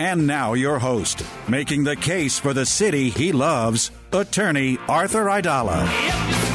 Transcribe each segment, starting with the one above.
And now, your host, making the case for the city he loves, attorney Arthur Aidala.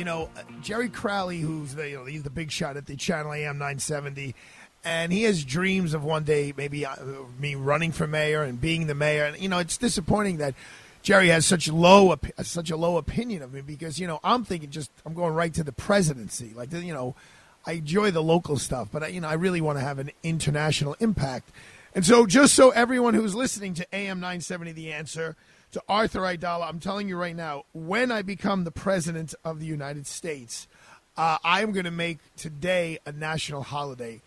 You know, Jerry Crowley, who's the, you know, he's the big shot at the Channel AM 970, and he has dreams of one day maybe uh, me running for mayor and being the mayor. And you know, it's disappointing that Jerry has such low such a low opinion of me because you know I'm thinking just I'm going right to the presidency. Like you know, I enjoy the local stuff, but you know I really want to have an international impact. And so, just so everyone who's listening to AM 970, the answer to Arthur Aidala. I'm telling you right now, when I become the president of the United States, uh, I'm going to make today a national holiday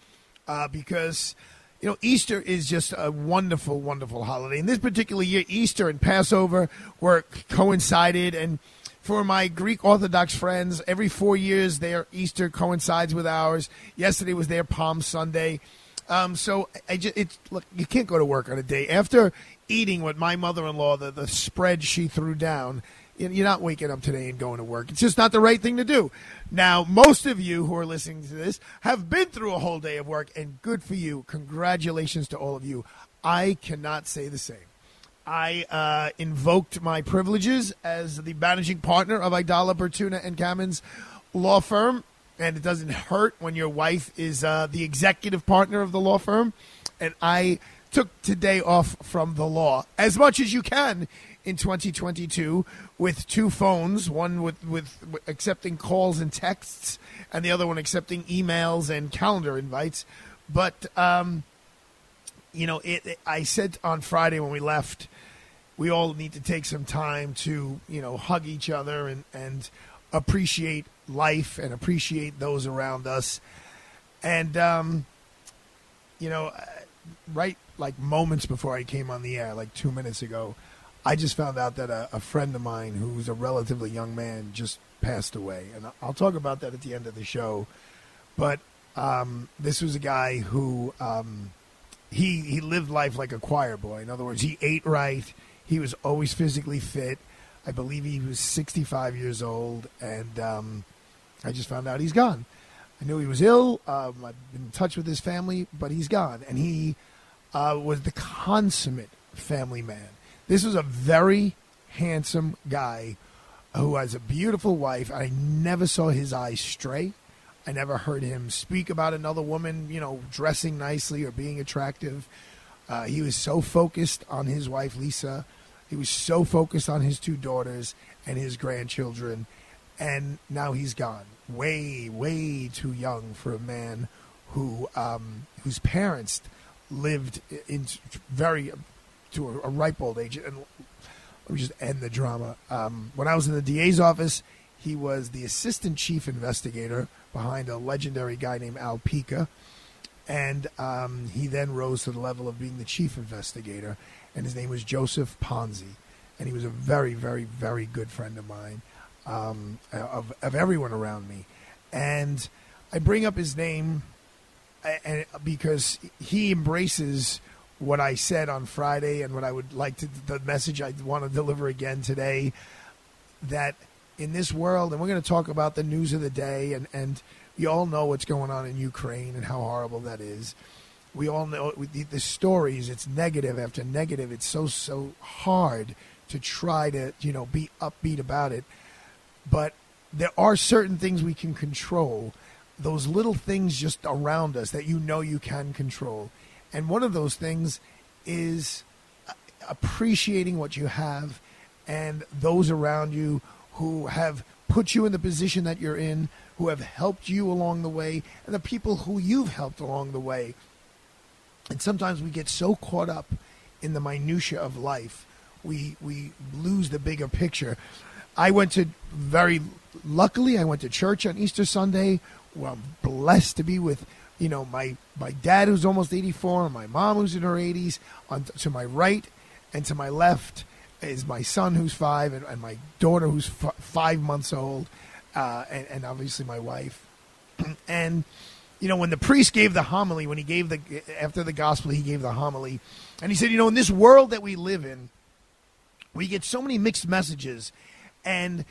uh, because you know Easter is just a wonderful, wonderful holiday. In this particular year, Easter and Passover were coincided, and for my Greek Orthodox friends, every four years their Easter coincides with ours. Yesterday was their Palm Sunday. Um, so I just, it's look, you can't go to work on a day after eating what my mother-in-law the, the spread she threw down you're not waking up today and going to work. It's just not the right thing to do. Now most of you who are listening to this have been through a whole day of work and good for you. Congratulations to all of you. I cannot say the same. I uh, invoked my privileges as the managing partner of Aidala Bertuna and Kamins law firm, and it doesn't hurt when your wife is uh, the executive partner of the law firm. And I took today off from the law as much as you can in 2022 with two phones, one with, with, accepting calls and texts, and the other one accepting emails and calendar invites. But, um, you know, it, it, I said on Friday when we left, we all need to take some time to, you know, hug each other and, and appreciate life and appreciate those around us. And, um, you know, right like moments before I came on the air, like two minutes ago, I just found out that a, a friend of mine who's a relatively young man just passed away, and I'll talk about that at the end of the show. But um, this was a guy who um, he he lived life like a choir boy. In other words, he ate right. He was always physically fit. I believe he was 65 years old, and um, I just found out he's gone. I knew he was ill. Um, I've been in touch with his family, but he's gone, and he uh, was the consummate family man. This was a very handsome guy who has a beautiful wife. I never saw his eyes stray. I never heard him speak about another woman, you know, dressing nicely or being attractive. Uh, he was so focused on his wife, Lisa. He was so focused on his two daughters and his grandchildren. And now he's gone. Way, way too young for a man who um, whose parents lived in very to a, a ripe old age. And let me just end the drama. Um, when I was in the DA's office, he was the assistant chief investigator behind a legendary guy named Al Pica. And um, he then rose to the level of being the chief investigator. And his name was Joseph Ponzi. And he was a very, very, very good friend of mine, um, of, of everyone around me. And I bring up his name because he embraces what I said on Friday and what I would like to the message I want to deliver again today that in this world, and we're going to talk about the news of the day, and and we all know what's going on in Ukraine and how horrible that is. We all know the, the stories. It's negative after negative. It's so so hard to try to you know be upbeat about it, but there are certain things we can control. Those little things just around us that you know you can control, and one of those things is appreciating what you have and those around you who have put you in the position that you're in, who have helped you along the way, and the people who you've helped along the way. And sometimes we get so caught up in the minutia of life, we we lose the bigger picture. I went to very luckily I went to church on Easter Sunday. Well, I'm blessed to be with you know my my dad who's almost 84 and my mom who's in her 80s on to my right and to my left is my son who's five and, and my daughter who's f- five months old, uh, and, and obviously my wife. and you know, when the priest gave the homily, when he gave the after the gospel, he gave the homily, and he said, you know, in this world that we live in, we get so many mixed messages, and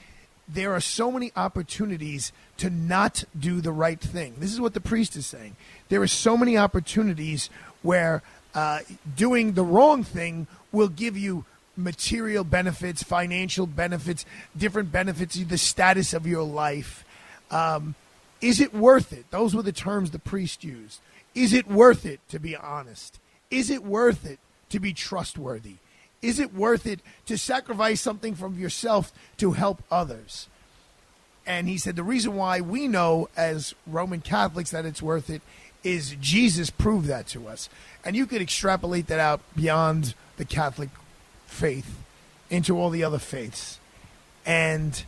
there are so many opportunities to not do the right thing. This is what the priest is saying. There are so many opportunities where uh, doing the wrong thing will give you material benefits, financial benefits, different benefits, the status of your life. Um, is it worth it? Those were the terms the priest used. Is it worth it to be honest? Is it worth it to be trustworthy? Is it worth it to sacrifice something from yourself to help others? And he said the reason why we know as Roman Catholics that it's worth it is Jesus proved that to us. And you could extrapolate that out beyond the Catholic faith into all the other faiths. And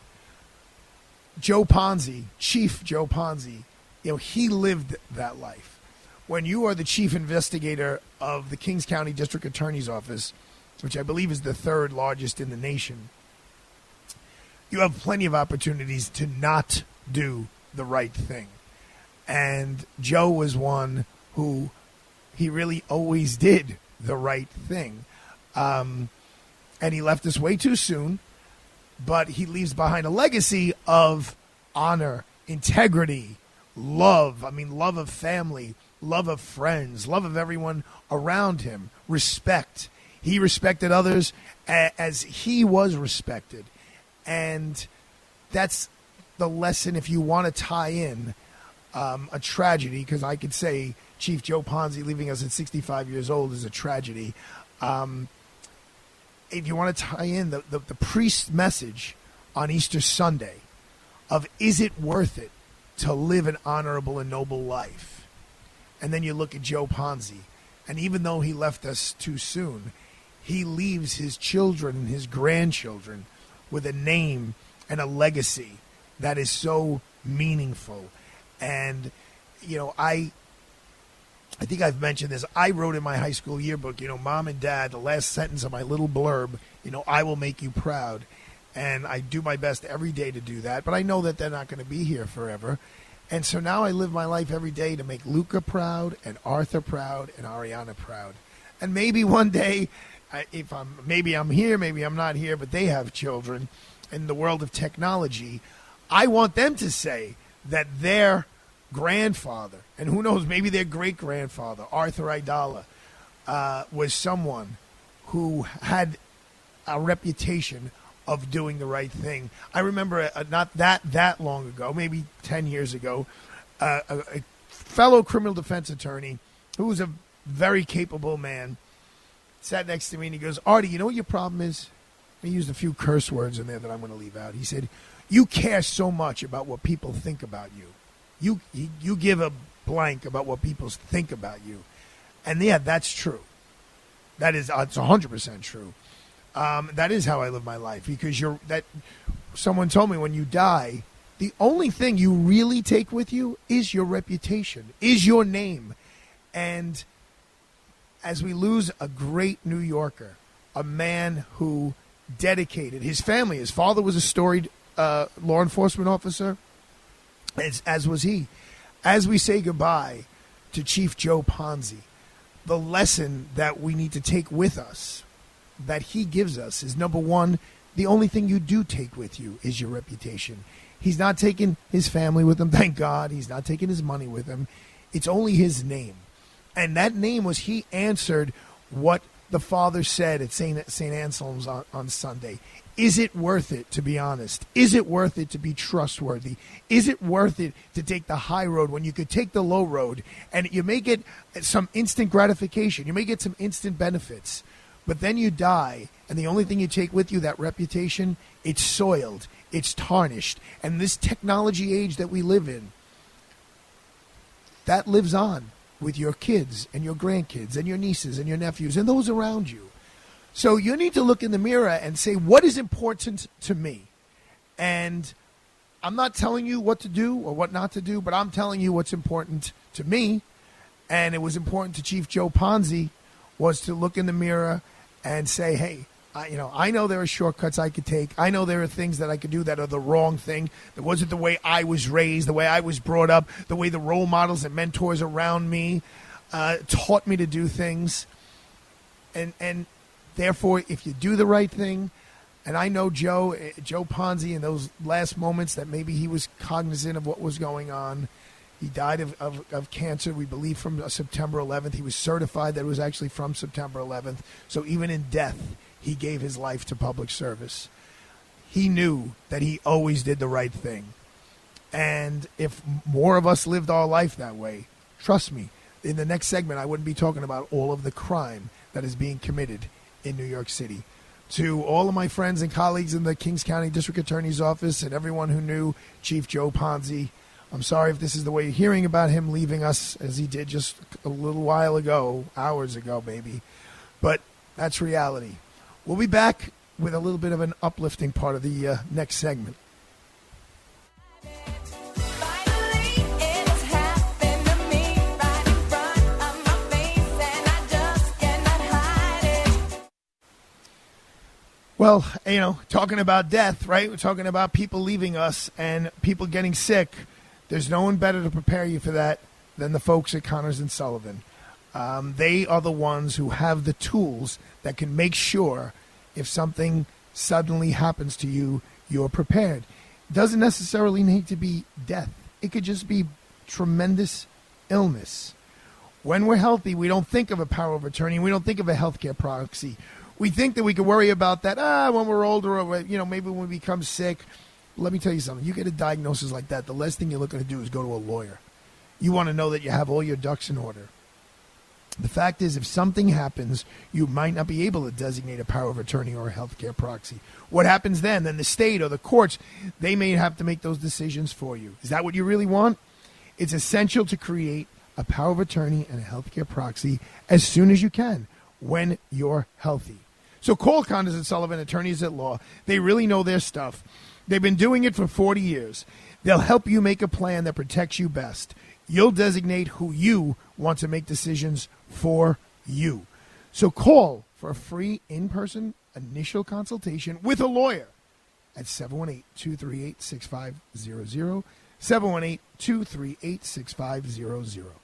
Joe Ponzi, Chief Joe Ponzi, you know, he lived that life. When you are the chief investigator of the Kings County District Attorney's Office, which I believe is the third largest in the nation, you have plenty of opportunities to not do the right thing. And Joe was one who he really always did the right thing. Um, and he left us way too soon, but he leaves behind a legacy of honor, integrity, love. I mean, love of family, love of friends, love of everyone around him, respect. He respected others as he was respected. And that's the lesson if you want to tie in um, a tragedy, because I could say Chief Joe Ponzi leaving us at 65 years old is a tragedy. Um, if you want to tie in the, the, the priest's message on Easter Sunday of is it worth it to live an honorable and noble life? And then you look at Joe Ponzi, and even though he left us too soon, he leaves his children and his grandchildren with a name and a legacy that is so meaningful. And, you know, I I think I've mentioned this. I wrote in my high school yearbook, you know, mom and dad, the last sentence of my little blurb, you know, I will make you proud. And I do my best every day to do that. But I know that they're not going to be here forever. And so now I live my life every day to make Luca proud and Arthur proud and Ariana proud. And maybe one day, if I'm maybe I'm here, maybe I'm not here, but they have children in the world of technology. I want them to say that they're grandfather, and who knows, maybe their great grandfather, Arthur Aidala, uh, was someone who had a reputation of doing the right thing. I remember uh, not that that long ago, maybe ten years ago, uh, a, a fellow criminal defense attorney who was a very capable man sat next to me and he goes, "Artie, you know what your problem is?" He used a few curse words in there that I'm going to leave out. He said, "You care so much about what people think about you." you you give a blank about what people think about you, and yeah, that's true. That is it's hundred percent true. Um, that is how I live my life because you're that. Someone told me when you die, the only thing you really take with you is your reputation, is your name, and as we lose a great New Yorker, a man who dedicated his family. His father was a storied uh, law enforcement officer as, as was he. As we say goodbye to Chief Joe Ponzi, the lesson that we need to take with us that he gives us is number one, the only thing you do take with you is your reputation. He's not taking his family with him, thank God. He's not taking his money with him. It's only his name. And that name was he answered what the Father said at St. St. Anselm's on, on Sunday. Is it worth it, to be honest? Is it worth it to be trustworthy? Is it worth it to take the high road when you could take the low road and you may get some instant gratification? You may get some instant benefits, but then you die, and the only thing you take with you, that reputation, it's soiled, it's tarnished. And this technology age that we live in, that lives on with your kids and your grandkids and your nieces and your nephews and those around you. So you need to look in the mirror and say, what is important to me? And I'm not telling you what to do or what not to do, but I'm telling you what's important to me. And it was important to Chief Joe Ponzi was to look in the mirror and say, hey, I, you know, I know there are shortcuts I could take. I know there are things that I could do that are the wrong thing. That wasn't the way I was raised, the way I was brought up, the way the role models and mentors around me uh, taught me to do things. And and therefore, if you do the right thing, and I know Joe eh, Joe Ponzi in those last moments that maybe he was cognizant of what was going on. He died of, of, of, cancer, we believe, from September 11th. He was certified that it was actually from September 11th. So even in death, he gave his life to public service. He knew that he always did the right thing. And if more of us lived our life that way, trust me, in the next segment, I wouldn't be talking about all of the crime that is being committed in New York City. To all of my friends and colleagues in the Kings County District Attorney's Office and everyone who knew Chief Joe Ponzi, I'm sorry if this is the way you're hearing about him leaving us as he did just a little while ago, hours ago, maybe. But that's reality. We'll be back with a little bit of an uplifting part of the uh, next segment. Well, you know, talking about death, right? We're talking about people leaving us and people getting sick. There's no one better to prepare you for that than the folks at Connors and Sullivan. Um, they are the ones who have the tools that can make sure if something suddenly happens to you, you're prepared. Doesn't necessarily need to be death, it could just be tremendous illness. When we're healthy, we don't think of a power of attorney. We don't think of a healthcare proxy. We think that we can worry about that ah, when we're older, or you know, maybe when we become sick. Let me tell you something. You get a diagnosis like that, the last thing you're looking to do is go to a lawyer. You want to know that you have all your ducks in order. The fact is, if something happens, you might not be able to designate a power of attorney or a healthcare proxy. What happens then? Then the state or the courts, they may have to make those decisions for you. Is that what you really want? It's essential to create a power of attorney and a healthcare proxy as soon as you can when you're healthy. So call Connors and Sullivan, attorneys at law. They really know their stuff. They've been doing it for 40 years. They'll help you make a plan that protects you best. You'll designate who you want to make decisions for you. So call for a free in person initial consultation with a lawyer at 718 238 6500. 718 238 6500.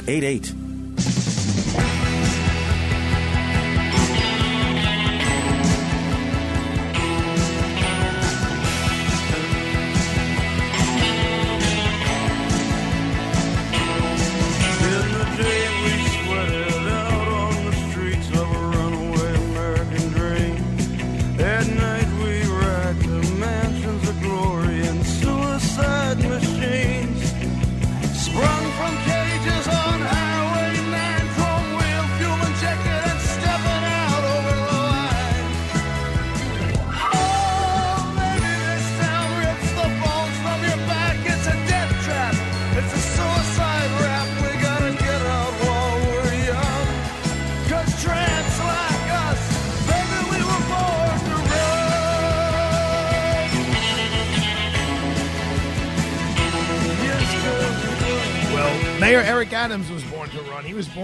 788.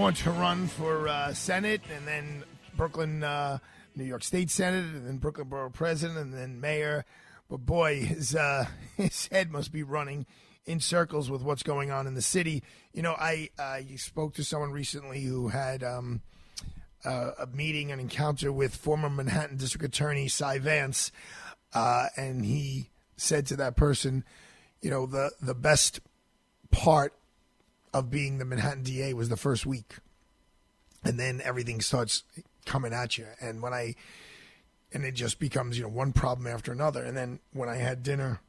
Born to run for uh, Senate and then Brooklyn, uh, New York State Senate, and then Brooklyn Borough President, and then Mayor. But boy, his uh, his head must be running in circles with what's going on in the city. You know, I I spoke to someone recently who had um, uh, a meeting, an encounter with former Manhattan District Attorney Cy Vance, uh, and he said to that person, you know, the the best part of being the Manhattan DA was the first week, and then everything starts coming at you. And when I and it just becomes you know one problem after another. And then when I had dinner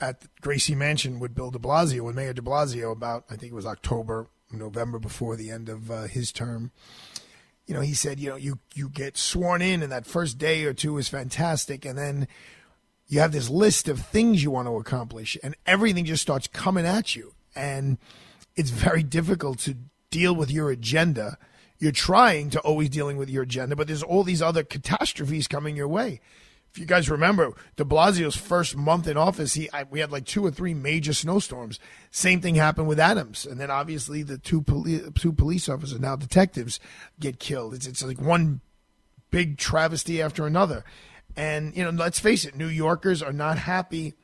at Gracie Mansion with Bill De Blasio, with Mayor De Blasio, about I think it was October, November before the end of uh, his term. You know, he said, you know, you you get sworn in, and that first day or two is fantastic, and then you have this list of things you want to accomplish, and everything just starts coming at you, and it's very difficult to deal with your agenda. You're trying to always dealing with your agenda, but there's all these other catastrophes coming your way. If you guys remember, De Blasio's first month in office, he I, we had like two or three major snowstorms. Same thing happened with Adams, and then obviously the two poli- two police officers now detectives get killed. It's it's like one big travesty after another, and you know let's face it, New Yorkers are not happy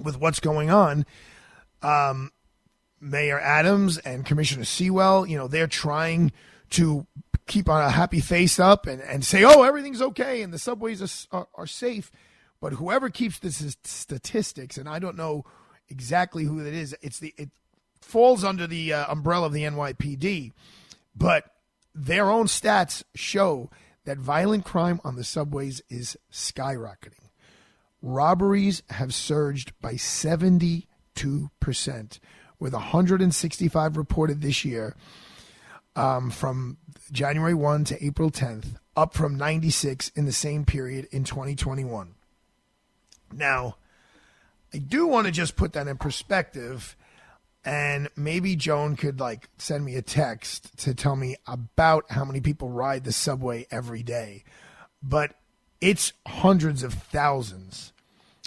with what's going on. Um, Mayor Adams and Commissioner Sewell, you know, they're trying to keep on a happy face up and, and say, oh, everything's okay and the subways are, are, are safe. But whoever keeps the statistics, and I don't know exactly who that is, it's the it falls under the uh, umbrella of the NYPD, but their own stats show that violent crime on the subways is skyrocketing. Robberies have surged by 72%, with 165 reported this year um, from January 1 to April 10th, up from 96 in the same period in 2021. Now, I do want to just put that in perspective, and maybe Joan could like send me a text to tell me about how many people ride the subway every day, but it's hundreds of thousands.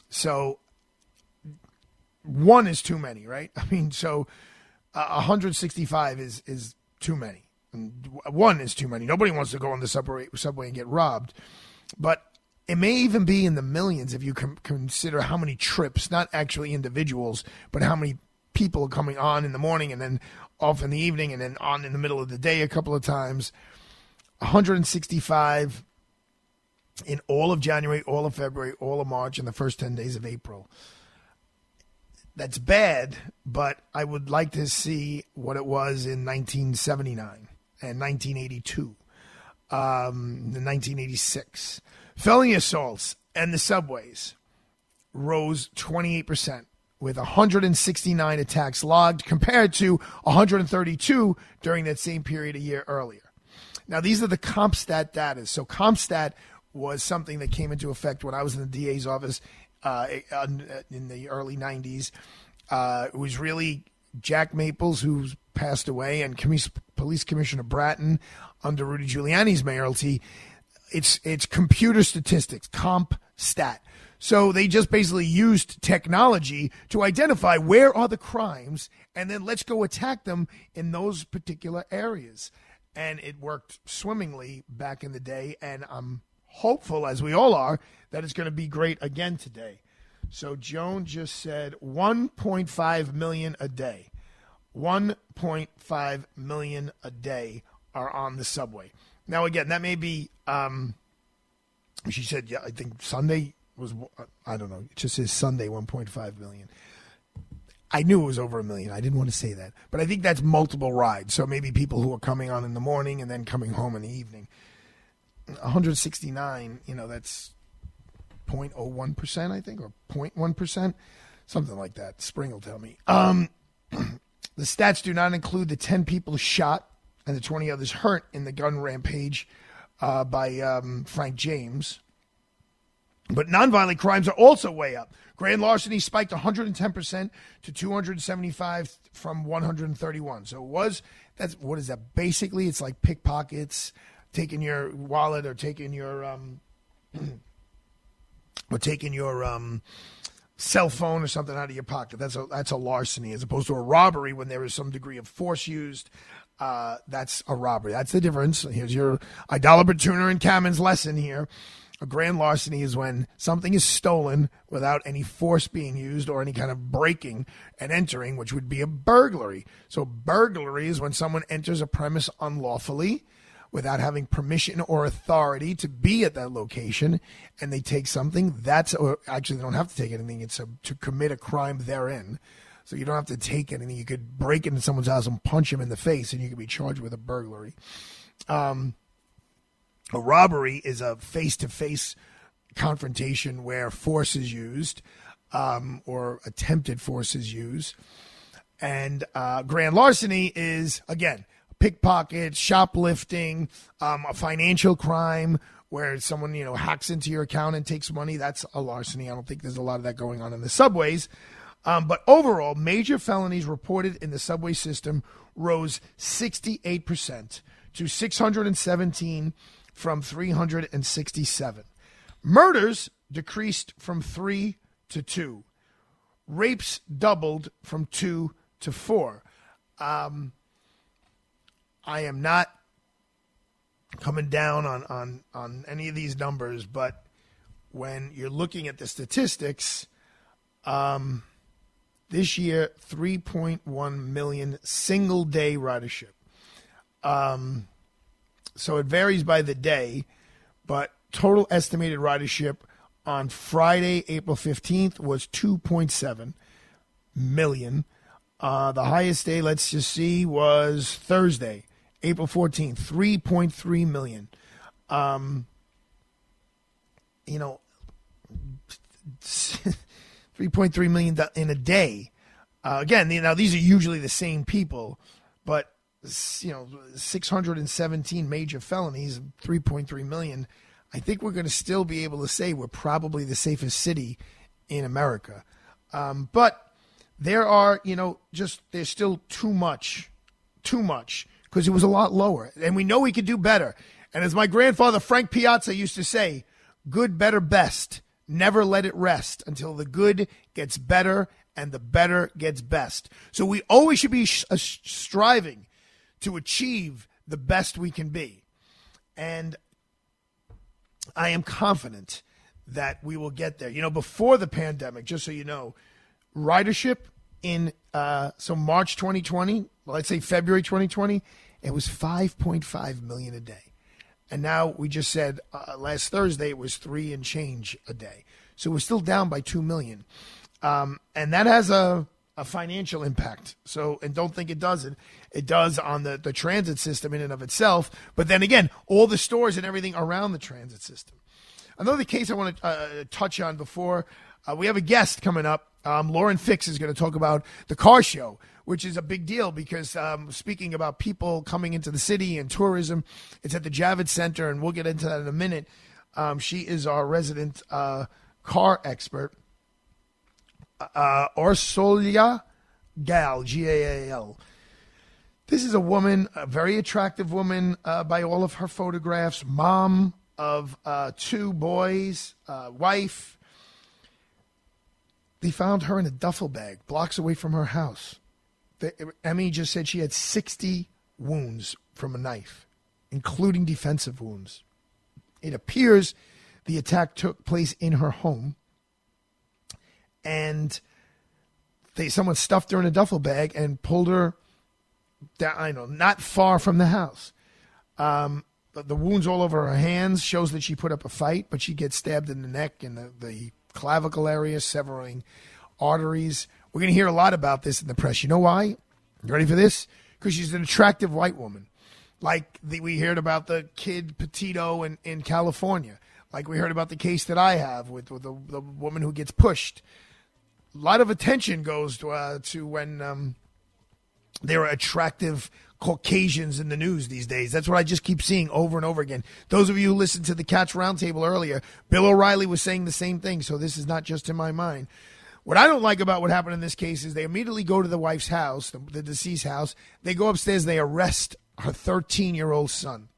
So one is too many, right? I mean, so uh, 165 is is too many. One is too many. Nobody wants to go on the subway subway and get robbed, but it may even be in the millions if you com- consider how many trips, not actually individuals, but how many people are coming on in the morning and then off in the evening and then on in the middle of the day a couple of times. 165 in all of January, all of February, all of March, and the first 10 days of April that's bad, but I would like to see what it was in 1979 and 1982, um, 1986. Felony assaults and the subways rose 28%, with 169 attacks logged compared to 132 during that same period a year earlier. Now, these are the CompStat data. So, CompStat was something that came into effect when I was in the DA's office uh, in the early 90s. Uh, it was really Jack Maples, who's passed away, and Police Commissioner Bratton under Rudy Giuliani's mayoralty. It's it's computer statistics, comp stat. So they just basically used technology to identify where are the crimes, and then let's go attack them in those particular areas. And it worked swimmingly back in the day, and I'm hopeful, as we all are, that it's going to be great again today. So Joan just said 1.5 million a day. 1.5 million a day are on the subway. Now, again, that may be. Um, she said, yeah, I think Sunday was. I don't know. It just says Sunday 1.5 million. I knew it was over a million. I didn't want to say that, but I think that's multiple rides. So maybe people who are coming on in the morning and then coming home in the evening. 169, you know, that's 0.01%, I think, or 0.1%, something like that. Spring will tell me. Um, the stats do not include the 10 people shot and the 20 others hurt in the gun rampage uh, by um, Frank James. But nonviolent crimes are also way up. Grand larceny spiked 110% to 275 from 131. So it was that's what is that? Basically, it's like pickpockets, taking your wallet or taking your um, or taking your um, cell phone or something out of your pocket. That's a that's a larceny as opposed to a robbery when there is some degree of force used. Uh, that's a robbery. That's the difference. Here's your Aidala Bertuna and Kamins' lesson here. A grand larceny is when something is stolen without any force being used or any kind of breaking and entering, which would be a burglary. So, burglary is when someone enters a premise unlawfully without having permission or authority to be at that location and they take something. That's, actually, they don't have to take anything, it's a, to commit a crime therein. So, you don't have to take anything. You could break into someone's house and punch him in the face and you could be charged with a burglary. Um, a robbery is a face to face confrontation where force is used um, or attempted force is used. And uh, grand larceny is, again, pickpocket, shoplifting, um, a financial crime where someone, you know, hacks into your account and takes money. That's a larceny. I don't think there's a lot of that going on in the subways. Um, but overall, major felonies reported in the subway system rose 68% to 617 from 367. Murders decreased from 3 to 2. Rapes doubled from 2 to 4. Um, I am not coming down on, on, on any of these numbers, but when you're looking at the statistics, um, this year, 3.1 million single day ridership. Um, so it varies by the day, but total estimated ridership on Friday, April 15th was 2.7 million. Uh, the highest day, let's just see, was Thursday, April 14th, 3.3 million. Um, you know, 3.3 million in a day. Uh, again, now these are usually the same people, but you know 617 major felonies, 3.3 million. I think we're going to still be able to say we're probably the safest city in America. Um, but there are, you know, just there's still too much, too much because it was a lot lower, and we know we could do better. And as my grandfather Frank Piazza used to say, "Good, better, best." Never let it rest until the good gets better and the better gets best. So we always should be sh- uh, striving to achieve the best we can be. And I am confident that we will get there. You know, before the pandemic, just so you know, ridership in uh, so March 2020, well, let's say February 2020, it was 5.5 million a day. And now we just said uh, last Thursday it was three and change a day. So we're still down by 2 million. Um, and that has a a financial impact. So, and don't think it doesn't. It does on the, the transit system in and of itself. But then again, all the stores and everything around the transit system. Another case I want to uh, touch on before uh, we have a guest coming up. Um, Lauren Fix is going to talk about the car show, which is a big deal because um, speaking about people coming into the city and tourism, it's at the Javits Center, and we'll get into that in a minute. Um, she is our resident uh, car expert uh, Orsolya Gaal, G A A L. This is a woman, a very attractive woman uh, by all of her photographs, mom of uh, two boys, uh, wife. They found her in a duffel bag blocks away from her house. The, Emmy just said she had 60 wounds from a knife, including defensive wounds. It appears the attack took place in her home and they someone stuffed her in a duffel bag and pulled her down. I know, not far from the house. Um, the wounds all over her hands shows that she put up a fight, but she gets stabbed in the neck and the, the clavicle area, severing arteries. We're going to hear a lot about this in the press. You know why? You ready for this? Because she's an attractive white woman. Like the, we heard about the kid Petito in, in California. Like we heard about the case that I have with, with the, the woman who gets pushed a lot of attention goes to, uh, to when um, there are attractive Caucasians in the news these days. That's what I just keep seeing over and over again. Those of you who listened to the Cats Roundtable earlier, Bill O'Reilly was saying the same thing, so this is not just in my mind. What I don't like about what happened in this case is they immediately go to the wife's house, the, the deceased house. They go upstairs, they arrest her 13 year old son.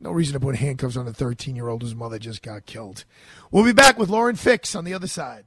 No reason to put handcuffs on a 13 year old whose mother just got killed. We'll be back with Lauren Fix on the other side.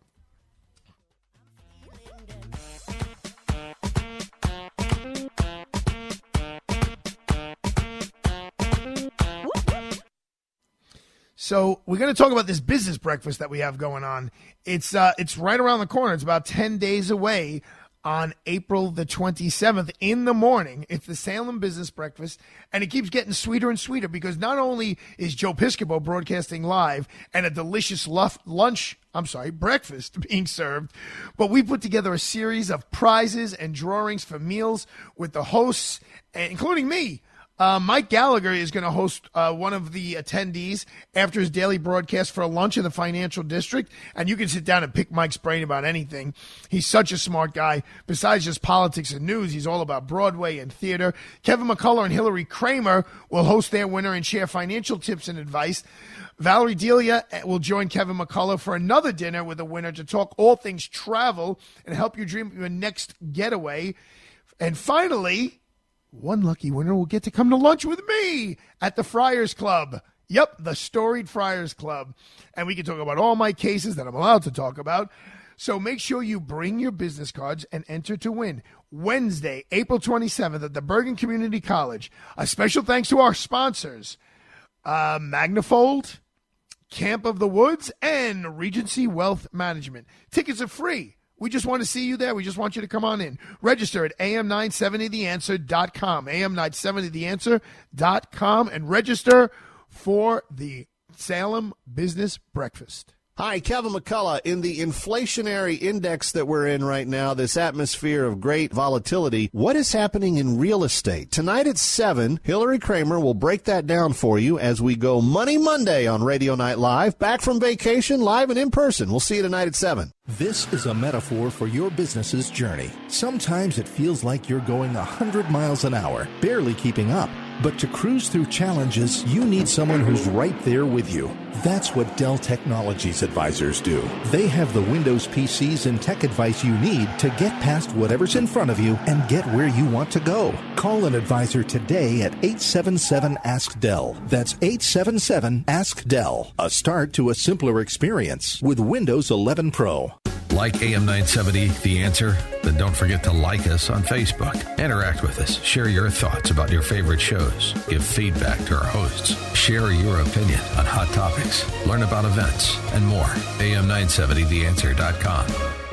So we're going to talk about this business breakfast that we have going on. It's uh, it's right around the corner. It's about ten days away on April the 27th in the morning. It's the Salem Business Breakfast, and it keeps getting sweeter and sweeter because not only is Joe Piscopo broadcasting live and a delicious lunch, I'm sorry, breakfast being served, but we put together a series of prizes and drawings for meals with the hosts, including me. Uh, Mike Gallagher is going to host uh, one of the attendees after his daily broadcast for a lunch in the financial district. And you can sit down and pick Mike's brain about anything. He's such a smart guy. Besides just politics and news, he's all about Broadway and theater. Kevin McCullough and Hillary Kramer will host their winner and share financial tips and advice. Valerie Delia will join Kevin McCullough for another dinner with the winner to talk all things travel and help you dream your next getaway. And finally, one lucky winner will get to come to lunch with me at the Friars Club. Yep, the storied Friars Club. And we can talk about all my cases that I'm allowed to talk about. So make sure you bring your business cards and enter to win. Wednesday, April 27th at the Bergen Community College. A special thanks to our sponsors, uh, Magnafold, Camp of the Woods, and Regency Wealth Management. Tickets are free. We just want to see you there. We just want you to come on in. Register at am970theanswer.com, am970theanswer.com, and register for the Salem Business Breakfast. Hi, Kevin McCullough. In the inflationary index that we're in right now, this atmosphere of great volatility, what is happening in real estate? Tonight at 7, Hillary Kramer will break that down for you as we go Money Monday on Radio Night Live. Back from vacation, live and in person. We'll see you tonight at 7. This is a metaphor for your business's journey. Sometimes it feels like you're going 100 miles an hour, barely keeping up. But to cruise through challenges, you need someone who's right there with you. That's what Dell Technologies advisors do. They have the Windows PCs and tech advice you need to get past whatever's in front of you and get where you want to go. Call an advisor today at 877 Ask Dell. That's 877 Ask Dell. A start to a simpler experience with Windows 11 Pro. Like AM 970, The Answer? Then don't forget to like us on Facebook. Interact with us. Share your thoughts about your favorite shows. Give feedback to our hosts. Share your opinion on hot topics. Learn about events and more. AM970theanswer.com.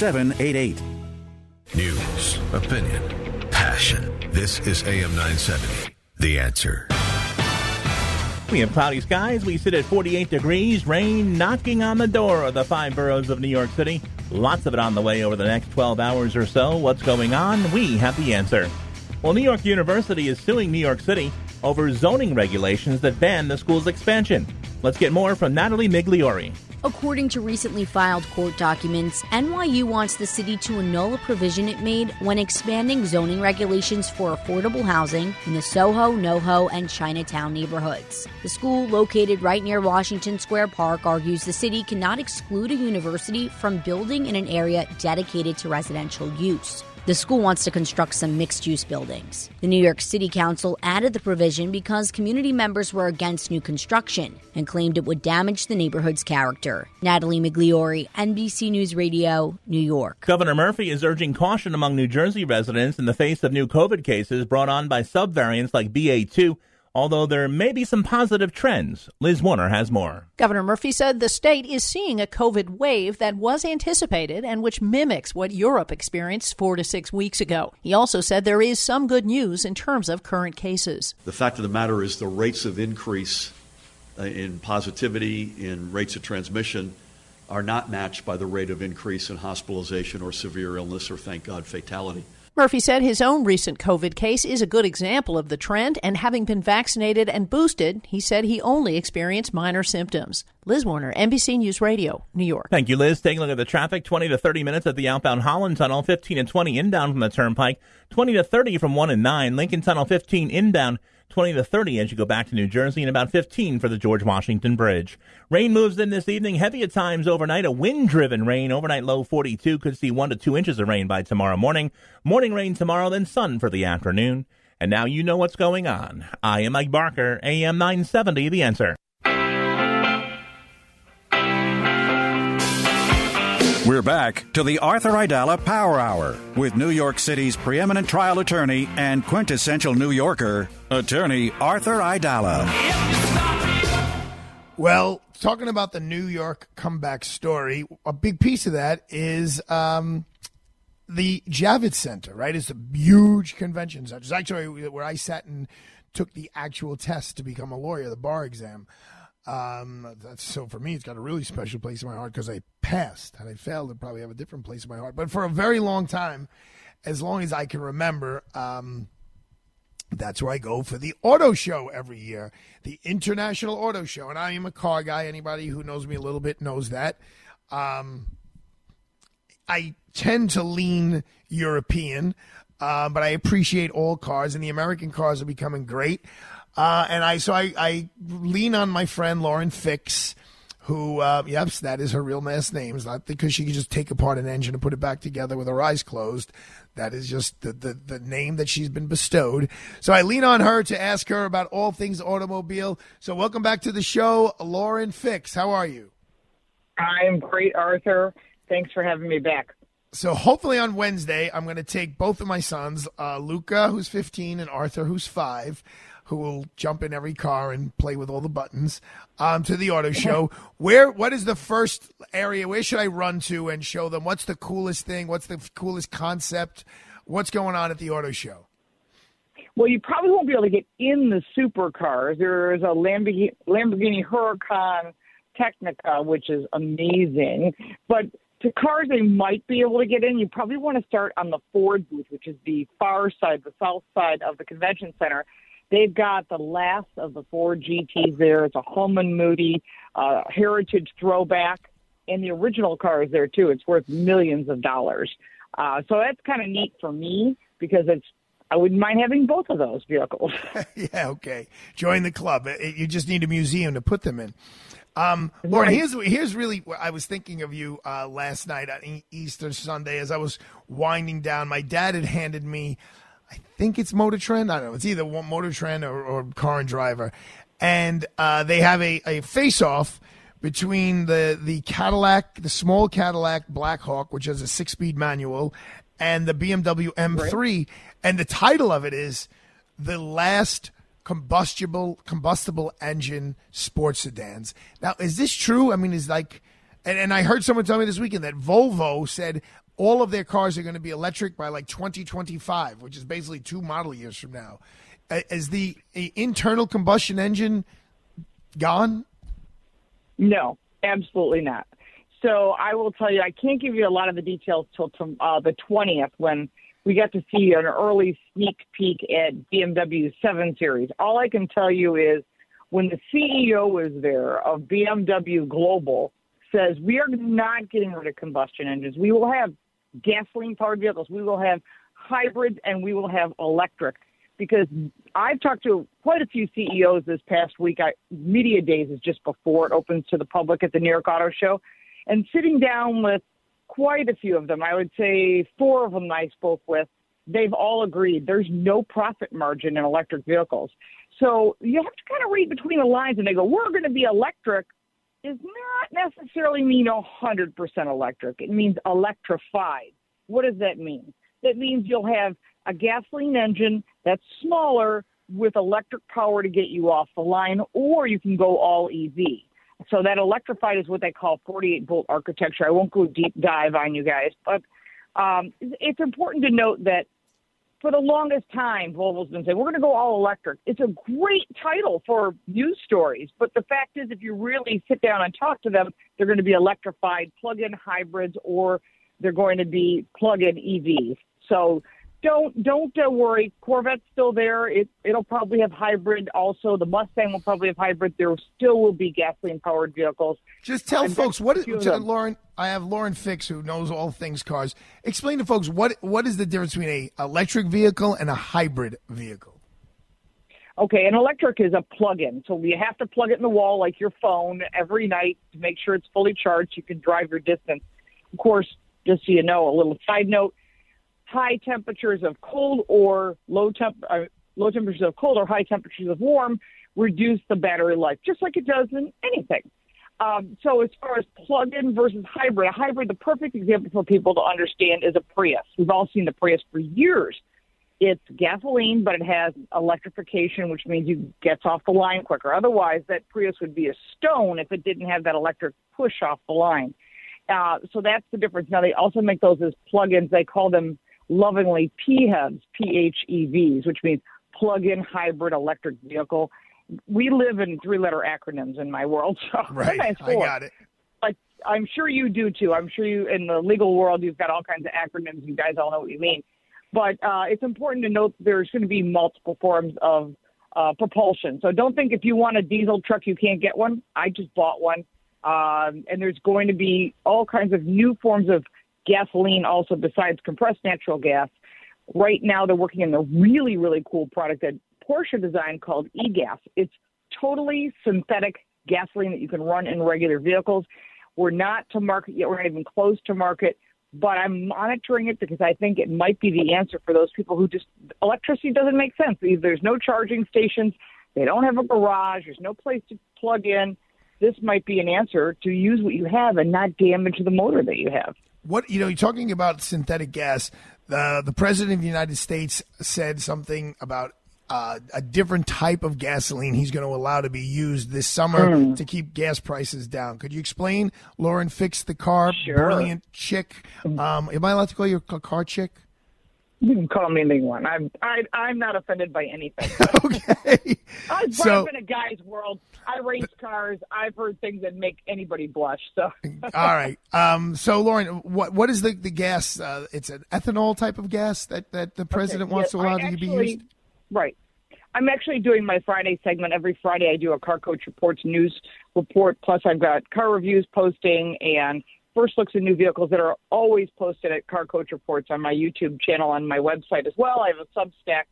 2788. News, opinion, passion. This is AM 970. The answer. We have cloudy skies. We sit at 48 degrees, rain knocking on the door of the five boroughs of New York City. Lots of it on the way over the next 12 hours or so. What's going on? We have the answer. Well, New York University is suing New York City over zoning regulations that ban the school's expansion. Let's get more from Natalie Migliori. According to recently filed court documents, NYU wants the city to annul a provision it made when expanding zoning regulations for affordable housing in the Soho, NoHo, and Chinatown neighborhoods. The school, located right near Washington Square Park, argues the city cannot exclude a university from building in an area dedicated to residential use. The school wants to construct some mixed use buildings. The New York City Council added the provision because community members were against new construction and claimed it would damage the neighborhood's character. Natalie Migliori, NBC News Radio, New York. Governor Murphy is urging caution among New Jersey residents in the face of new COVID cases brought on by subvariants like BA2 although there may be some positive trends. Liz Warner has more. Governor Murphy said the state is seeing a COVID wave that was anticipated and which mimics what Europe experienced four to six weeks ago. He also said there is some good news in terms of current cases. The fact of the matter is the rates of increase uh, in positivity, in rates of transmission, are not matched by the rate of increase in hospitalization or severe illness or, thank God, fatality. Murphy said his own recent COVID case is a good example of the trend, and having been vaccinated and boosted, he said he only experienced minor symptoms. Liz Warner, NBC News Radio, New York. Thank you, Liz. Taking a look at the traffic 20 to 30 minutes at the outbound Holland Tunnel, 15 and 20 inbound from the Turnpike, 20 to 30 from 1 and 9, Lincoln Tunnel 15 inbound. 20 to 30 as you go back to New Jersey, and about 15 for the George Washington Bridge. Rain moves in this evening, heavy at times overnight. A wind driven rain, overnight low 42. Could see 1 to 2 inches of rain by tomorrow morning. Morning rain tomorrow, then sun for the afternoon. And now you know what's going on. I am Mike Barker, AM 970, The Answer. We're back to the Arthur Aidala Power Hour with New York City's preeminent trial attorney and quintessential New Yorker, attorney Arthur Aidala. Well, talking about the New York comeback story, a big piece of that is um, the Javits Center, right? It's a huge convention center. It's actually where I sat and took the actual test to become a lawyer, the bar exam. Um, so for me, it's got a really special place in my heart because I passed. and I failed, it'd probably have a different place in my heart. But for a very long time, as long as I can remember, um, that's where I go for the auto show every year, the International Auto Show. And I am a car guy. Anybody who knows me a little bit knows that. Um, I tend to lean European, uh, but I appreciate all cars, and the American cars are becoming great. Uh, and I so I, I lean on my friend Lauren Fix, who uh, yes, that is her real last name. It's not because she can just take apart an engine and put it back together with her eyes closed. That is just the, the, the name that she's been bestowed. So I lean on her to ask her about all things automobile. So welcome back to the show, Lauren Fix. How are you? I'm great, Arthur. Thanks for having me back. So hopefully on Wednesday, I'm going to take both of my sons, uh, Luca, who's 15, and Arthur, who's five who will jump in every car and play with all the buttons um, to the auto show. Where what is the first area? Where should I run to and show them what's the coolest thing? What's the coolest concept? What's going on at the auto show? Well, you probably won't be able to get in the supercars. There is a Lamborghini, Lamborghini Huracan Tecnica, which is amazing, but to cars they might be able to get in, you probably want to start on the Ford booth, which is the far side, the south side of the convention center. They've got the last of the Ford GTs there. It's a Holman Moody uh, heritage throwback, and the original car is there too. It's worth millions of dollars. Uh, so that's kind of neat for me because it's I wouldn't mind having both of those vehicles. yeah, okay. Join the club. You just need a museum to put them in. Um, Lauren, right. here's here's really I was thinking of you uh, last night on Easter Sunday as I was winding down. My dad had handed me I think it's Motor Trend. I don't know. It's either Motor Trend or, or Car and Driver, and uh, they have a, a face off between the the Cadillac, the small Cadillac Blackwing, which has a six speed manual, and the BMW M3, right. and the title of it is the last combustible combustible engine sports sedans. Now, is this true? I mean, is like, and, and I heard someone tell me this weekend that Volvo said all of their cars are going to be electric by like 2025, which is basically two model years from now. Is the internal combustion engine gone? No, absolutely not. So I will tell you, I can't give you a lot of the details till uh, the 20th when we got to see an early sneak peek at BMW 7 Series. All I can tell you is when the CEO was there of BMW Global says we are not getting rid of combustion engines. We will have gasoline powered vehicles. We will have hybrids and we will have electric. Because I've talked to quite a few CEOs this past week. I, Media Days is just before it opens to the public at the New York Auto Show. And sitting down with quite a few of them, I would say four of them I spoke with, they've all agreed there's no profit margin in electric vehicles. So you have to kind of read between the lines and they go, we're going to be electric, does not necessarily mean 100% electric. It means electrified. What does that mean? That means you'll have a gasoline engine that's smaller with electric power to get you off the line, or you can go all EV. So that electrified is what they call 48 volt architecture. I won't go deep dive on you guys, but um, it's important to note that for the longest time, Volvo's been saying, we're going to go all electric. It's a great title for news stories. But the fact is, if you really sit down and talk to them, they're going to be electrified plug in hybrids or they're going to be plug in EVs. So don't don't uh, worry. Corvette's still there. It it'll probably have hybrid. Also, the Mustang will probably have hybrid. There still will be gasoline powered vehicles. Just tell I've folks what is few of tell them. Lauren. I have Lauren Fix who knows all things cars. Explain to folks what what is the difference between a electric vehicle and a hybrid vehicle. Okay, an electric is a plug-in, so you have to plug it in the wall like your phone every night to make sure it's fully charged. You can drive your distance. Of course, just so you know, a little side note: high temperatures of cold or low temp uh, low temperatures of cold or high temperatures of warm reduce the battery life, just like it does in anything. Um, so as far as plug-in versus hybrid, a hybrid, the perfect example for people to understand is a Prius. We've all seen the Prius for years. It's gasoline, but it has electrification, which means you gets off the line quicker. Otherwise, that Prius would be a stone if it didn't have that electric push off the line. Uh, so that's the difference. Now they also make those as plug-ins. They call them lovingly PHEVs, P-H-E-Vs, which means plug-in hybrid electric vehicle. We live in three-letter acronyms in my world, so Right, sometimes I got it. Like I'm sure you do too. I'm sure you in the legal world you've got all kinds of acronyms. You guys all know what you mean. But uh, it's important to note there's going to be multiple forms of uh, propulsion. So don't think if you want a diesel truck you can't get one. I just bought one, um, and there's going to be all kinds of new forms of gasoline also besides compressed natural gas. Right now they're working on the really really cool product that Porsche designed called e-gas. It's totally synthetic gasoline that you can run in regular vehicles. We're not to market yet. We're not even close to market, but I'm monitoring it because I think it might be the answer for those people who just electricity doesn't make sense. There's no charging stations. They don't have a garage. There's no place to plug in. This might be an answer to use what you have and not damage the motor that you have. What you know, you're talking about synthetic gas. The the president of the United States said something about uh, a different type of gasoline he's going to allow to be used this summer Hmm. to keep gas prices down. Could you explain? Lauren fixed the car. Sure. Brilliant chick. Um, am I allowed to call you a car chick? You can call me anyone. I'm I, I'm not offended by anything. okay. I was So- up in a guy's world. I race cars. I've heard things that make anybody blush. So All right. Um, so, Lauren, what what is the the gas? Uh, it's an ethanol type of gas that, that the president wants to allow I to be used. Right. I'm actually doing my Friday segment every Friday. I do a Car Coach Reports news report. Plus, I've got car reviews posting and first looks at new vehicles that are always posted at Car Coach Reports on my YouTube channel on my website as well. I have a Substack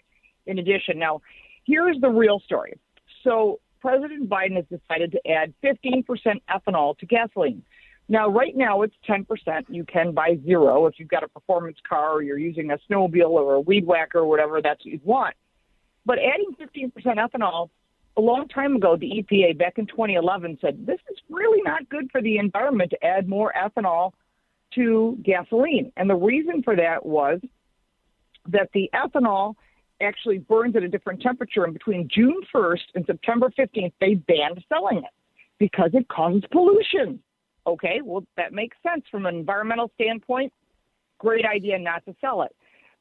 in addition. Now, here's the real story. So, President Biden has decided to add 15% ethanol to gasoline. Now, right now it's 10%. You can buy zero if you've got a performance car or you're using a snowmobile or a weed whacker or whatever that's what you want. But adding 15% ethanol, a long time ago, the EPA back in 2011 said this is really not good for the environment to add more ethanol to gasoline. And the reason for that was that the ethanol actually burns at a different temperature. And between June 1st and September 15th, they banned selling it because it causes pollution. Okay, well, that makes sense from an environmental standpoint. Great idea not to sell it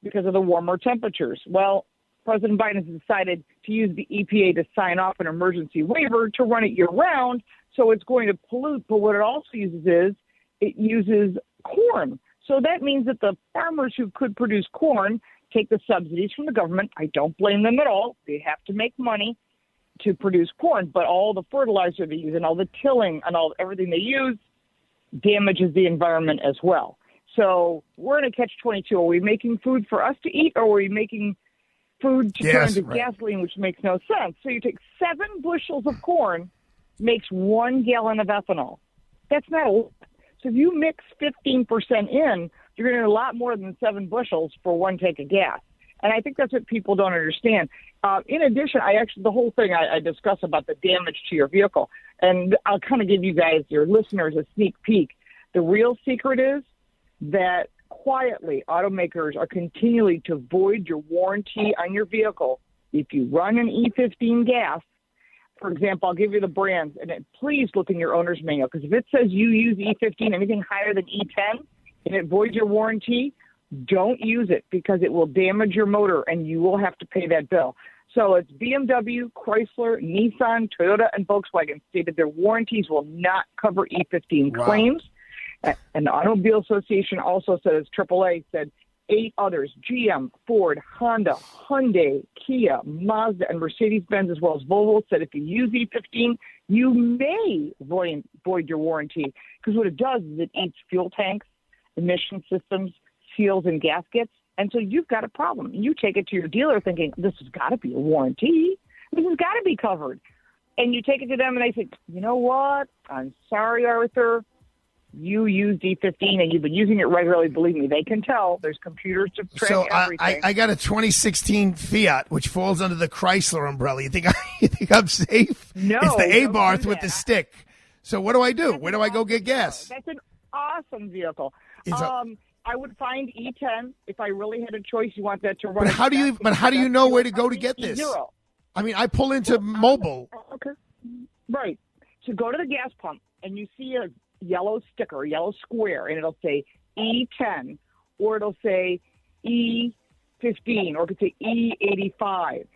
because of the warmer temperatures. Well, President Biden has decided to use the EPA to sign off an emergency waiver to run it year round, so it's going to pollute. But what it also uses is it uses corn. So that means that the farmers who could produce corn take the subsidies from the government. I don't blame them at all. They have to make money to produce corn, but all the fertilizer they use and all the tilling and all everything they use damages the environment as well. So we're in a catch 22. Are we making food for us to eat or are we making food to Yes, turn to right. gasoline, which makes no sense? So you take seven bushels of corn, makes one gallon of ethanol. That's not a lot. So if you mix 15% in, you're going to get a lot more than seven bushels for one tank of gas. And I think that's what people don't understand. Uh, in addition, I actually, the whole thing I, I discuss about the damage to your vehicle. And I'll kind of give you guys, your listeners, a sneak peek. The real secret is that quietly automakers are continually to void your warranty on your vehicle if you run an E15 gas. For example, I'll give you the brands, and it, please look in your owner's manual because if it says you use E15, anything higher than E10, and it voids your warranty, don't use it because it will damage your motor and you will have to pay that bill. So it's BMW, Chrysler, Nissan, Toyota, and Volkswagen stated their warranties will not cover E15 Wow. claims. A- And the Automobile Association also says, AAA said, eight others GM, Ford, Honda, Hyundai, Kia, Mazda, and Mercedes Benz, as well as Volvo, said if you use E15, you may void, void your warranty. Because what it does is it eats fuel tanks, emission systems, seals, and gaskets. And so you've got a problem. You take it to your dealer thinking, this has got to be a warranty. This has got to be covered. And you take it to them and they say, you know what? I'm sorry, Arthur you use E15 and you've been using it regularly, believe me, they can tell. There's computers to track So I, everything. I, I got a 2016 Fiat, which falls under the Chrysler umbrella. You think I, you think I'm safe? No, it's the Abarth with the stick. So what do I do? Where do I go get gas? That's an awesome vehicle. It's um, I would find E10 if I really had a choice. You want that to run. But how do you? But how do you know where to go to get this? E0. I mean, I pull into Mobil. Okay. Right. So go to the gas pump and you see a yellow sticker, yellow square, and it'll say E10 or it'll say E15 or it could say E85.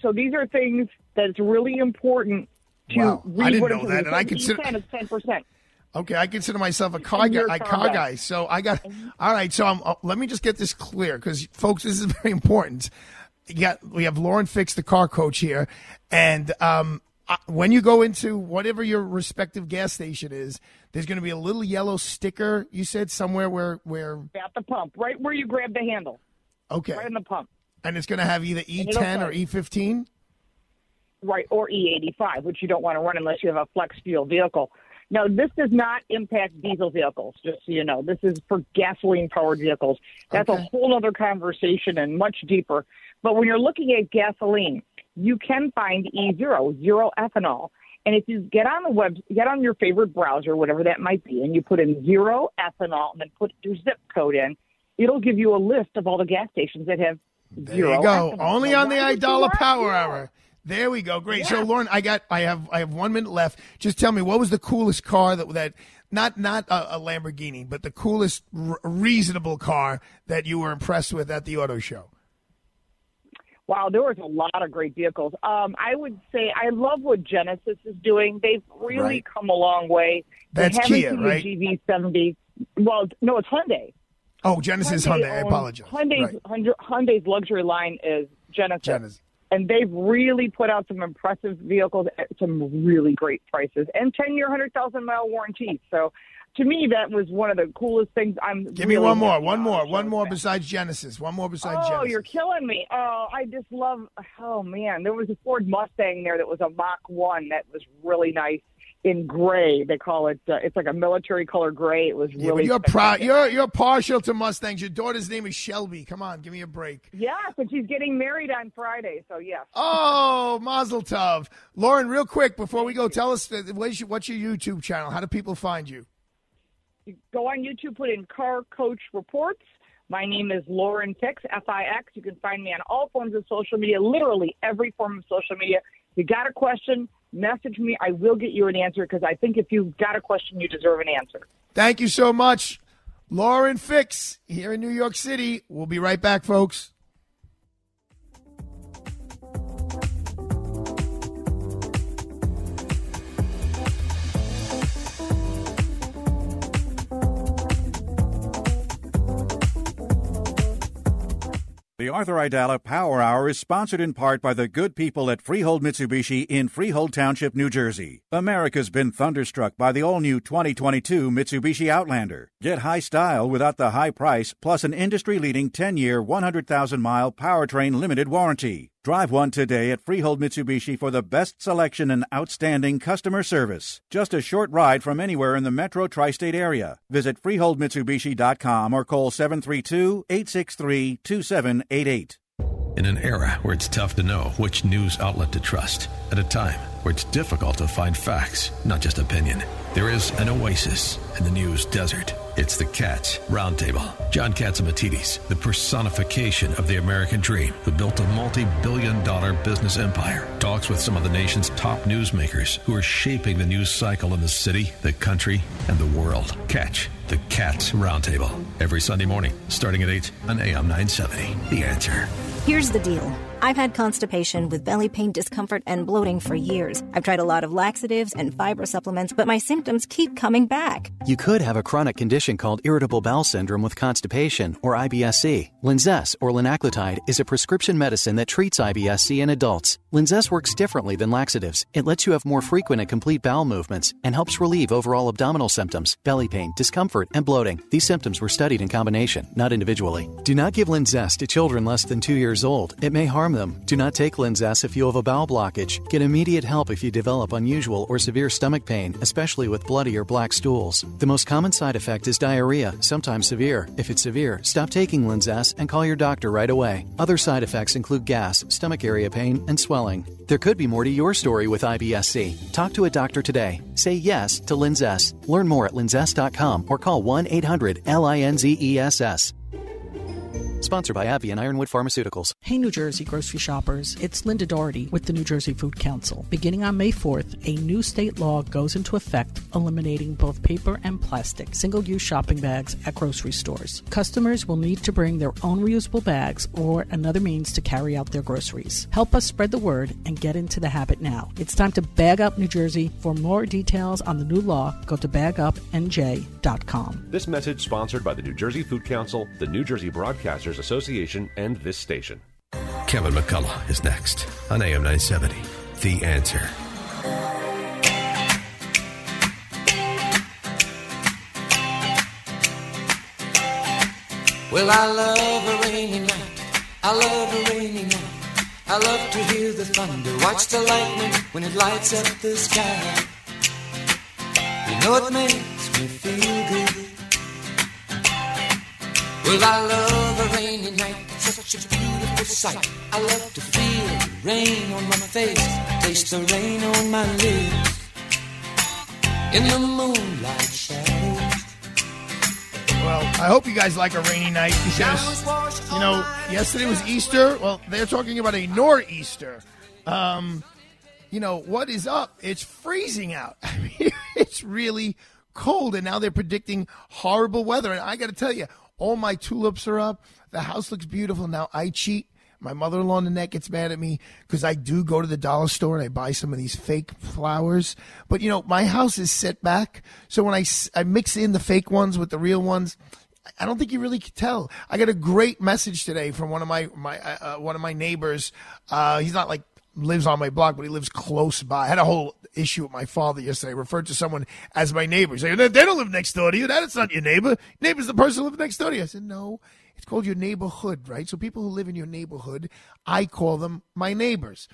So these are things that it's really important to Wow. read I didn't what know that, and I E10 consider- is 10%. Okay, I consider myself a car guy. A car guy. So I got. All right. So I'm. uh, let me just get this clear, because folks, this is very important. Got. We have Lauren Fix, the car coach here, and um, uh, when you go into whatever your respective gas station is, there's going to be a little yellow sticker. You said somewhere where where. At the pump, right where you grab the handle. Okay. Right in the pump. And it's going to have either E10 or E15. right, or E85, which you don't want to run unless you have a flex fuel vehicle. Now, this does not impact diesel vehicles, just so you know. This is for gasoline powered vehicles. That's a whole other conversation and much deeper. But when you're looking at gasoline, you can find E0, zero ethanol. And if you get on the web, get on your favorite browser, whatever that might be, and you put in zero ethanol and then put your zip code in, it'll give you a list of all the gas stations that have There zero you go. ethanol. Only Now, on the why would you Aidala Power? Hour. There we go. Great. So Lauren, I got I have I have 1 minute left. Just tell me what was the coolest car that that not not a, a Lamborghini, but the coolest r- reasonable car that you were impressed with at the auto show. Wow, there was a lot of great vehicles. Um, I would say I love what Genesis is doing. They've really Right. come a long way. That's Kia, right? The GV70. Well, no, it's Hyundai. Oh, Genesis Hyundai. I owns- apologize. Hyundai's, Right. Hyundai's luxury line is Genesis. Genesis. And they've really put out some impressive vehicles at some really great prices and 10 year, 100,000 mile warranties. So to me, that was one of the coolest things. I'm Give me one more. One more. One more besides Genesis. One more besides Genesis. Oh, Genesis. you're killing me. Oh, I just love. Oh man, there was a Ford Mustang there that was a Mach One that was really nice in gray. They call it. Uh, it's like a military color gray. It was Yeah, really. you're proud. You're you're partial to Mustangs. Your daughter's name is Shelby. Come on, give me a break. Yes, and she's getting married on Friday. So yes. Oh, Mazel Tov. Lauren, real quick before we go, tell us uh, what's your, what's your YouTube channel? How do people find you? Go on YouTube, put in Car Coach Reports. My name is Lauren Fix, F I X. You can find me on all forms of social media, literally every form of social media. If you got a question, message me. I will get you an answer because I think if you've got a question, you deserve an answer. Thank you so much. Lauren Fix here in New York City. We'll be right back, folks. The Arthur Aidala Power Hour is sponsored in part by the good people at Freehold Mitsubishi in Freehold Township, New Jersey. America's been thunderstruck by the all new 2022 Mitsubishi Outlander. Get high style without the high price, plus an industry leading 10 year, 100,000 mile powertrain limited warranty. Drive one today at Freehold Mitsubishi for the best selection and outstanding customer service. Just a short ride from anywhere in the metro tri state area. Visit FreeholdMitsubishi.com or call 732 863 2788. In an era where it's tough to know which news outlet to trust, at a time where it's difficult to find facts, not just opinion, there is an oasis in the news desert. It's the Cats Roundtable. John Catsimatidis, the personification of the American dream, who built a multi-billion dollar business empire, talks with some of the nation's top newsmakers who are shaping the news cycle in the city, the country, and the world. Catch the Cats Roundtable every Sunday morning, starting at 8 on AM 970. The Answer. Here's the deal. I've had constipation with belly pain, discomfort, and bloating for years. I've tried a lot of laxatives and fiber supplements, but my symptoms keep coming back. You could have a chronic condition condition called irritable bowel syndrome with constipation, or IBS-C. Linzess, or linaclotide, is a prescription medicine that treats IBS-C in adults. Linzess works differently than laxatives. It lets you have more frequent and complete bowel movements and helps relieve overall abdominal symptoms, belly pain, discomfort, and bloating. These symptoms were studied in combination, not individually. Do not give Linzess to children less than two years old. It may harm them. Do not take Linzess if you have a bowel blockage. Get immediate help if you develop unusual or severe stomach pain, especially with bloody or black stools. The most common side effect is diarrhea, sometimes severe. If it's severe, stop taking Linzess and call your doctor right away. Other side effects include gas, stomach area pain, and swelling. There could be more to your story with IBS-C. Talk to a doctor today. Say yes to Linzess. Learn more at linzess.com or call 1-800-LINZESS. Sponsored by AbbVie and Ironwood Pharmaceuticals. Hey, New Jersey grocery shoppers. It's Linda Doherty with the New Jersey Food Council. Beginning on May 4th, a new state law goes into effect eliminating both paper and plastic single use shopping bags at grocery stores. Customers will need to bring their own reusable bags or another means to carry out their groceries. Help us spread the word and get into the habit now. It's time to bag up New Jersey. For more details on the new law, go to bagupnj.com. This message sponsored by the New Jersey Food Council, the New Jersey Broadcasters Association, and this station. Kevin McCullough is next on AM 970. The answer. Well, I love a rainy night. I love a rainy night. I love to hear the thunder, watch the lightning when it lights up the sky. You know it makes me feel good. Well, I love a rainy night, such a beautiful sight. I love to feel the rain on my face, taste the rain on my lips. In the moonlight shadows. Well, I hope you guys like a rainy night because, you know, yesterday was Easter. Well, they're talking about a nor'easter. Um, you know, what is up? It's freezing out. I mean, it's really cold, and now they're predicting horrible weather. And I got to tell you, all my tulips are up. The house looks beautiful. Now I cheat. My mother in law neck gets mad at me because I do go to the dollar store and I buy some of these fake flowers. But, you know, my house is set back. So when I, I mix in the fake ones with the real ones, I don't think you really can tell. I got a great message today from one of my, my uh, uh, one of my neighbors. Uh, he's not like lives on my block, but he lives close by. I had a whole issue with my father yesterday. I referred to someone as my neighbor. He's like, they don't live next door to you. That's not your neighbor. Neighbor's the person who lives next door to you. I said, no, it's called your neighborhood, right? So people who live in your neighborhood, I call them my neighbors.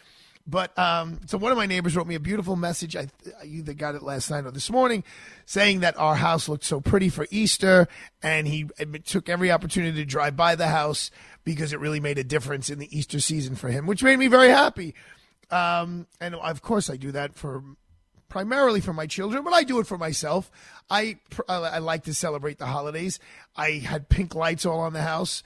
But um, so one of my neighbors wrote me a beautiful message. I, I either got it last night or this morning, saying that our house looked so pretty for Easter, and he took every opportunity to drive by the house because it really made a difference in the Easter season for him, which made me very happy. Um, and of course, I do that for primarily for my children, but I do it for myself. I I like to celebrate the holidays. I had pink lights all on the house.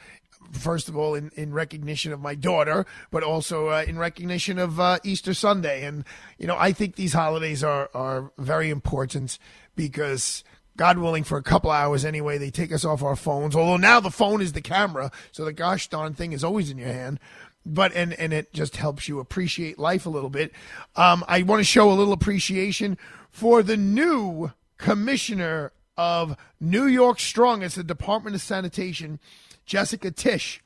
First of all, in, in recognition of my daughter, but also uh, in recognition of uh, Easter Sunday. And, you know, I think these holidays are, are very important because God willing, for a couple hours anyway, they take us off our phones. Although now the phone is the camera, so the gosh darn thing is always in your hand. But and and it just helps you appreciate life a little bit. Um, I want to show a little appreciation for the new commissioner of New York Strongest, the Department of Sanitation, Jessica Tisch.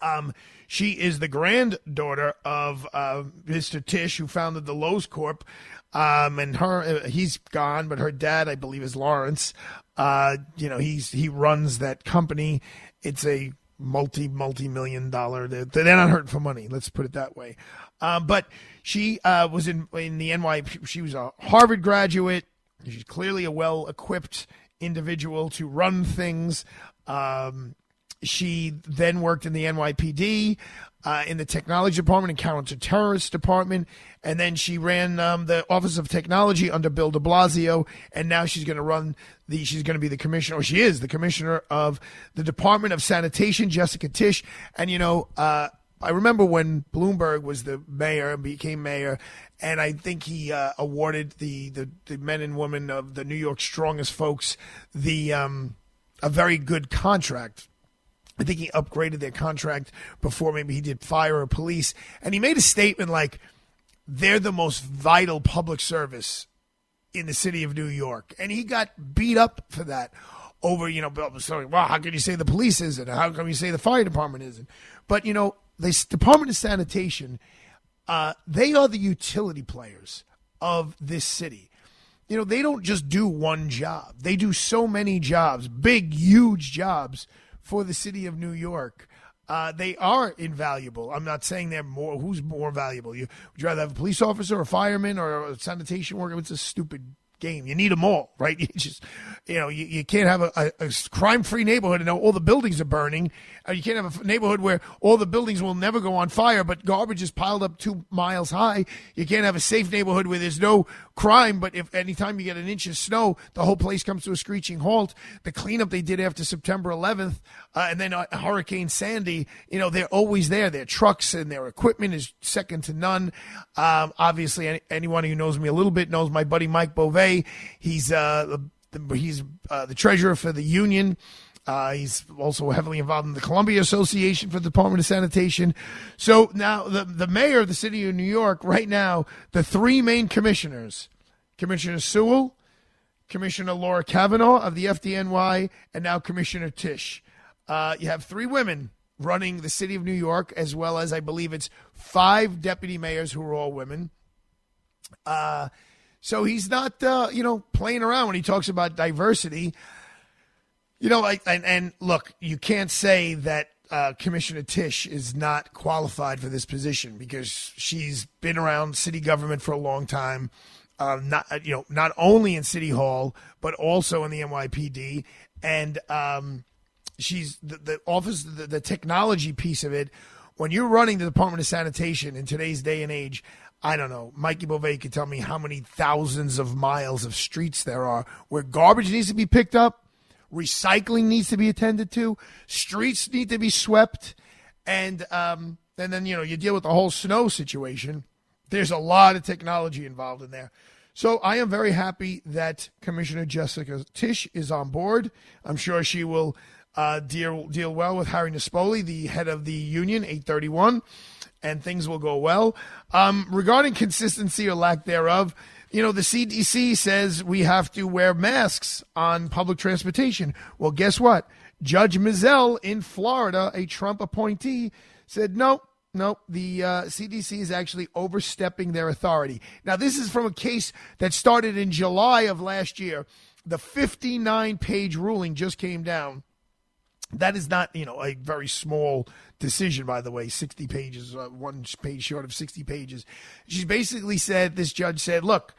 Um, she is the granddaughter of uh, Mr. Tisch, who founded the Loews Corp. Um, and her, uh, he's gone, but her dad, I believe, is Lawrence. Uh, you know, he's he runs that company. It's a multi multi million dollar. They're, they're not hurting for money. Let's put it that way. Um, but she uh, was in in the NY. She was a Harvard graduate. She's clearly a well equipped individual to run things. Um, she then worked in the NYPD, uh, in the technology department and counterterrorist department, and then she ran um, the Office of Technology under Bill De Blasio, and now she's going to run the. She's going to be the commissioner, or she is the commissioner of the Department of Sanitation, Jessica Tisch, and you know. Uh, I remember when Bloomberg was the mayor and became mayor, and I think he uh, awarded the, the, the men and women of the New York strongest folks the um, a very good contract I think he upgraded their contract before maybe he did fire or police. And he made a statement like, they're the most vital public service in the city of New York. And he got beat up for that over, you know, well, how can you say the police isn't? How can you say the fire department isn't? But, you know, the Department of Sanitation, uh, they are the utility players of this city. You know, they don't just do one job, they do so many jobs, big, huge jobs for the city of New York. Uh, they are invaluable. I'm not saying they're more. Who's more valuable? You would you rather have a police officer, or a fireman, or a sanitation worker? It's a stupid game. You need them all, right? You just, you know, you, you can't have a, a, a crime-free neighborhood and all the buildings are burning. Uh, you can't have a neighborhood where all the buildings will never go on fire, but garbage is piled up two miles high. You can't have a safe neighborhood where there's no crime, but if anytime you get an inch of snow, the whole place comes to a screeching halt. The cleanup they did after September 11th, uh, and then uh, Hurricane Sandy, you know, they're always there. Their trucks and their equipment is second to none. Um, obviously, any, anyone who knows me a little bit knows my buddy Mike Beauvais. He's uh, the, he's uh, the treasurer for the union. Uh, he's also heavily involved in the Columbia Association for the Department of Sanitation. So now the the mayor of the city of New York right now, the three main commissioners, Commissioner Sewell, Commissioner Laura Kavanagh of the FDNY, and now Commissioner Tisch. Uh, you have three women running the city of New York, as well as I believe it's five deputy mayors who are all women. Uh, so he's not, uh, you know, playing around when he talks about diversity. You know, I, and, and look, you can't say that uh, Commissioner Tisch is not qualified for this position because she's been around city government for a long time. Uh, not you know not only in City Hall but also in the NYPD, and um, she's the, the office the, the technology piece of it. When you're running the Department of Sanitation in today's day and age, I don't know. Mikey Beauvais could tell me how many thousands of miles of streets there are where garbage needs to be picked up, recycling needs to be attended to, streets need to be swept, and um, and then you know you deal with the whole snow situation. There's a lot of technology involved in there. So I am very happy that Commissioner Jessica Tisch is on board. I'm sure she will uh, deal deal well with Harry Nespoli, the head of the union, 831 and things will go well. Um, regarding consistency or lack thereof, you know, the CDC says we have to wear masks on public transportation. Well, guess what? Judge Mizelle in Florida, a Trump appointee, said no, no, the uh, CDC is actually overstepping their authority. Now, this is from a case that started in July of last year. The 59 page ruling just came down. That is not, you know, a very small decision, by the way, 60 pages, uh, one page short of 60 pages. She basically said, this judge said, look,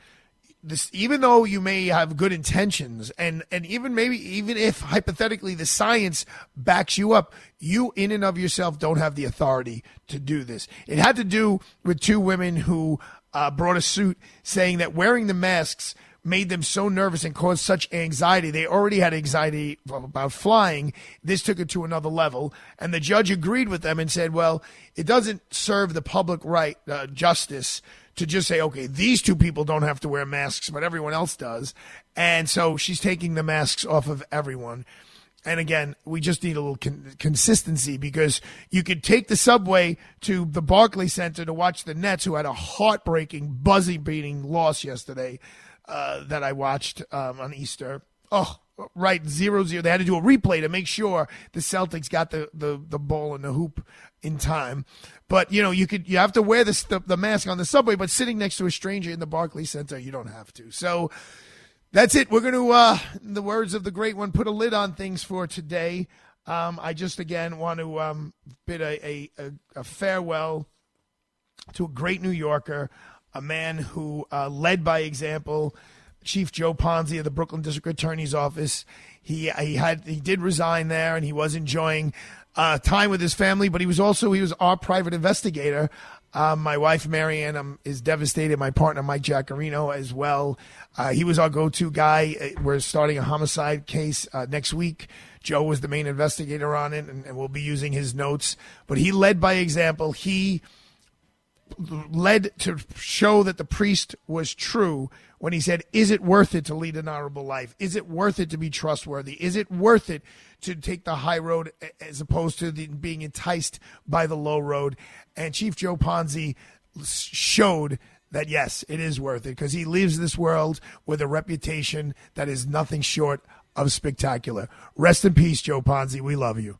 this, even though you may have good intentions and, and even maybe even if hypothetically the science backs you up, you in and of yourself don't have the authority to do this. It had to do with two women who uh, brought a suit saying that wearing the masks – made them so nervous and caused such anxiety. They already had anxiety about flying. This took it to another level. And the judge agreed with them and said, well, it doesn't serve the public right, uh, justice to just say, okay, these two people don't have to wear masks, but everyone else does. And so she's taking the masks off of everyone. And again, we just need a little con- consistency because you could take the subway to the Barclay Center to watch the Nets, who had a heartbreaking, buzzy beating loss yesterday. Uh, that I watched um, on Easter. Oh, right, zero zero. They had to do a replay to make sure the Celtics got the, the, the ball in the hoop in time. But you know, you could you have to wear this, the the mask on the subway, but sitting next to a stranger in the Barclays Center, you don't have to. So that's it. We're going to, uh, in the words of the great one, put a lid on things for today. Um, I just again want to um, bid a, a, a, farewell to a great New Yorker a man who uh, led by example. Chief Joe Ponzi of the Brooklyn District Attorney's Office. He he had he did resign there, and he was enjoying uh, time with his family. But he was also he was our private investigator. Um, my wife Marianne um, is devastated. My partner Mike Jaccarino as well. Uh, he was our go-to guy. Uh, we're starting a homicide case uh, next week. Joe was the main investigator on it, and, and we'll be using his notes. But he led by example. He led to show that the priest was true when he said, Is it worth it to lead an honorable life? Is it worth it to be trustworthy? Is it worth it to take the high road as opposed to the, being enticed by the low road? And Chief Joe Ponzi showed that yes, it is worth it because he leaves this world with a reputation that is nothing short of spectacular. Rest in peace, Joe Ponzi. We love you.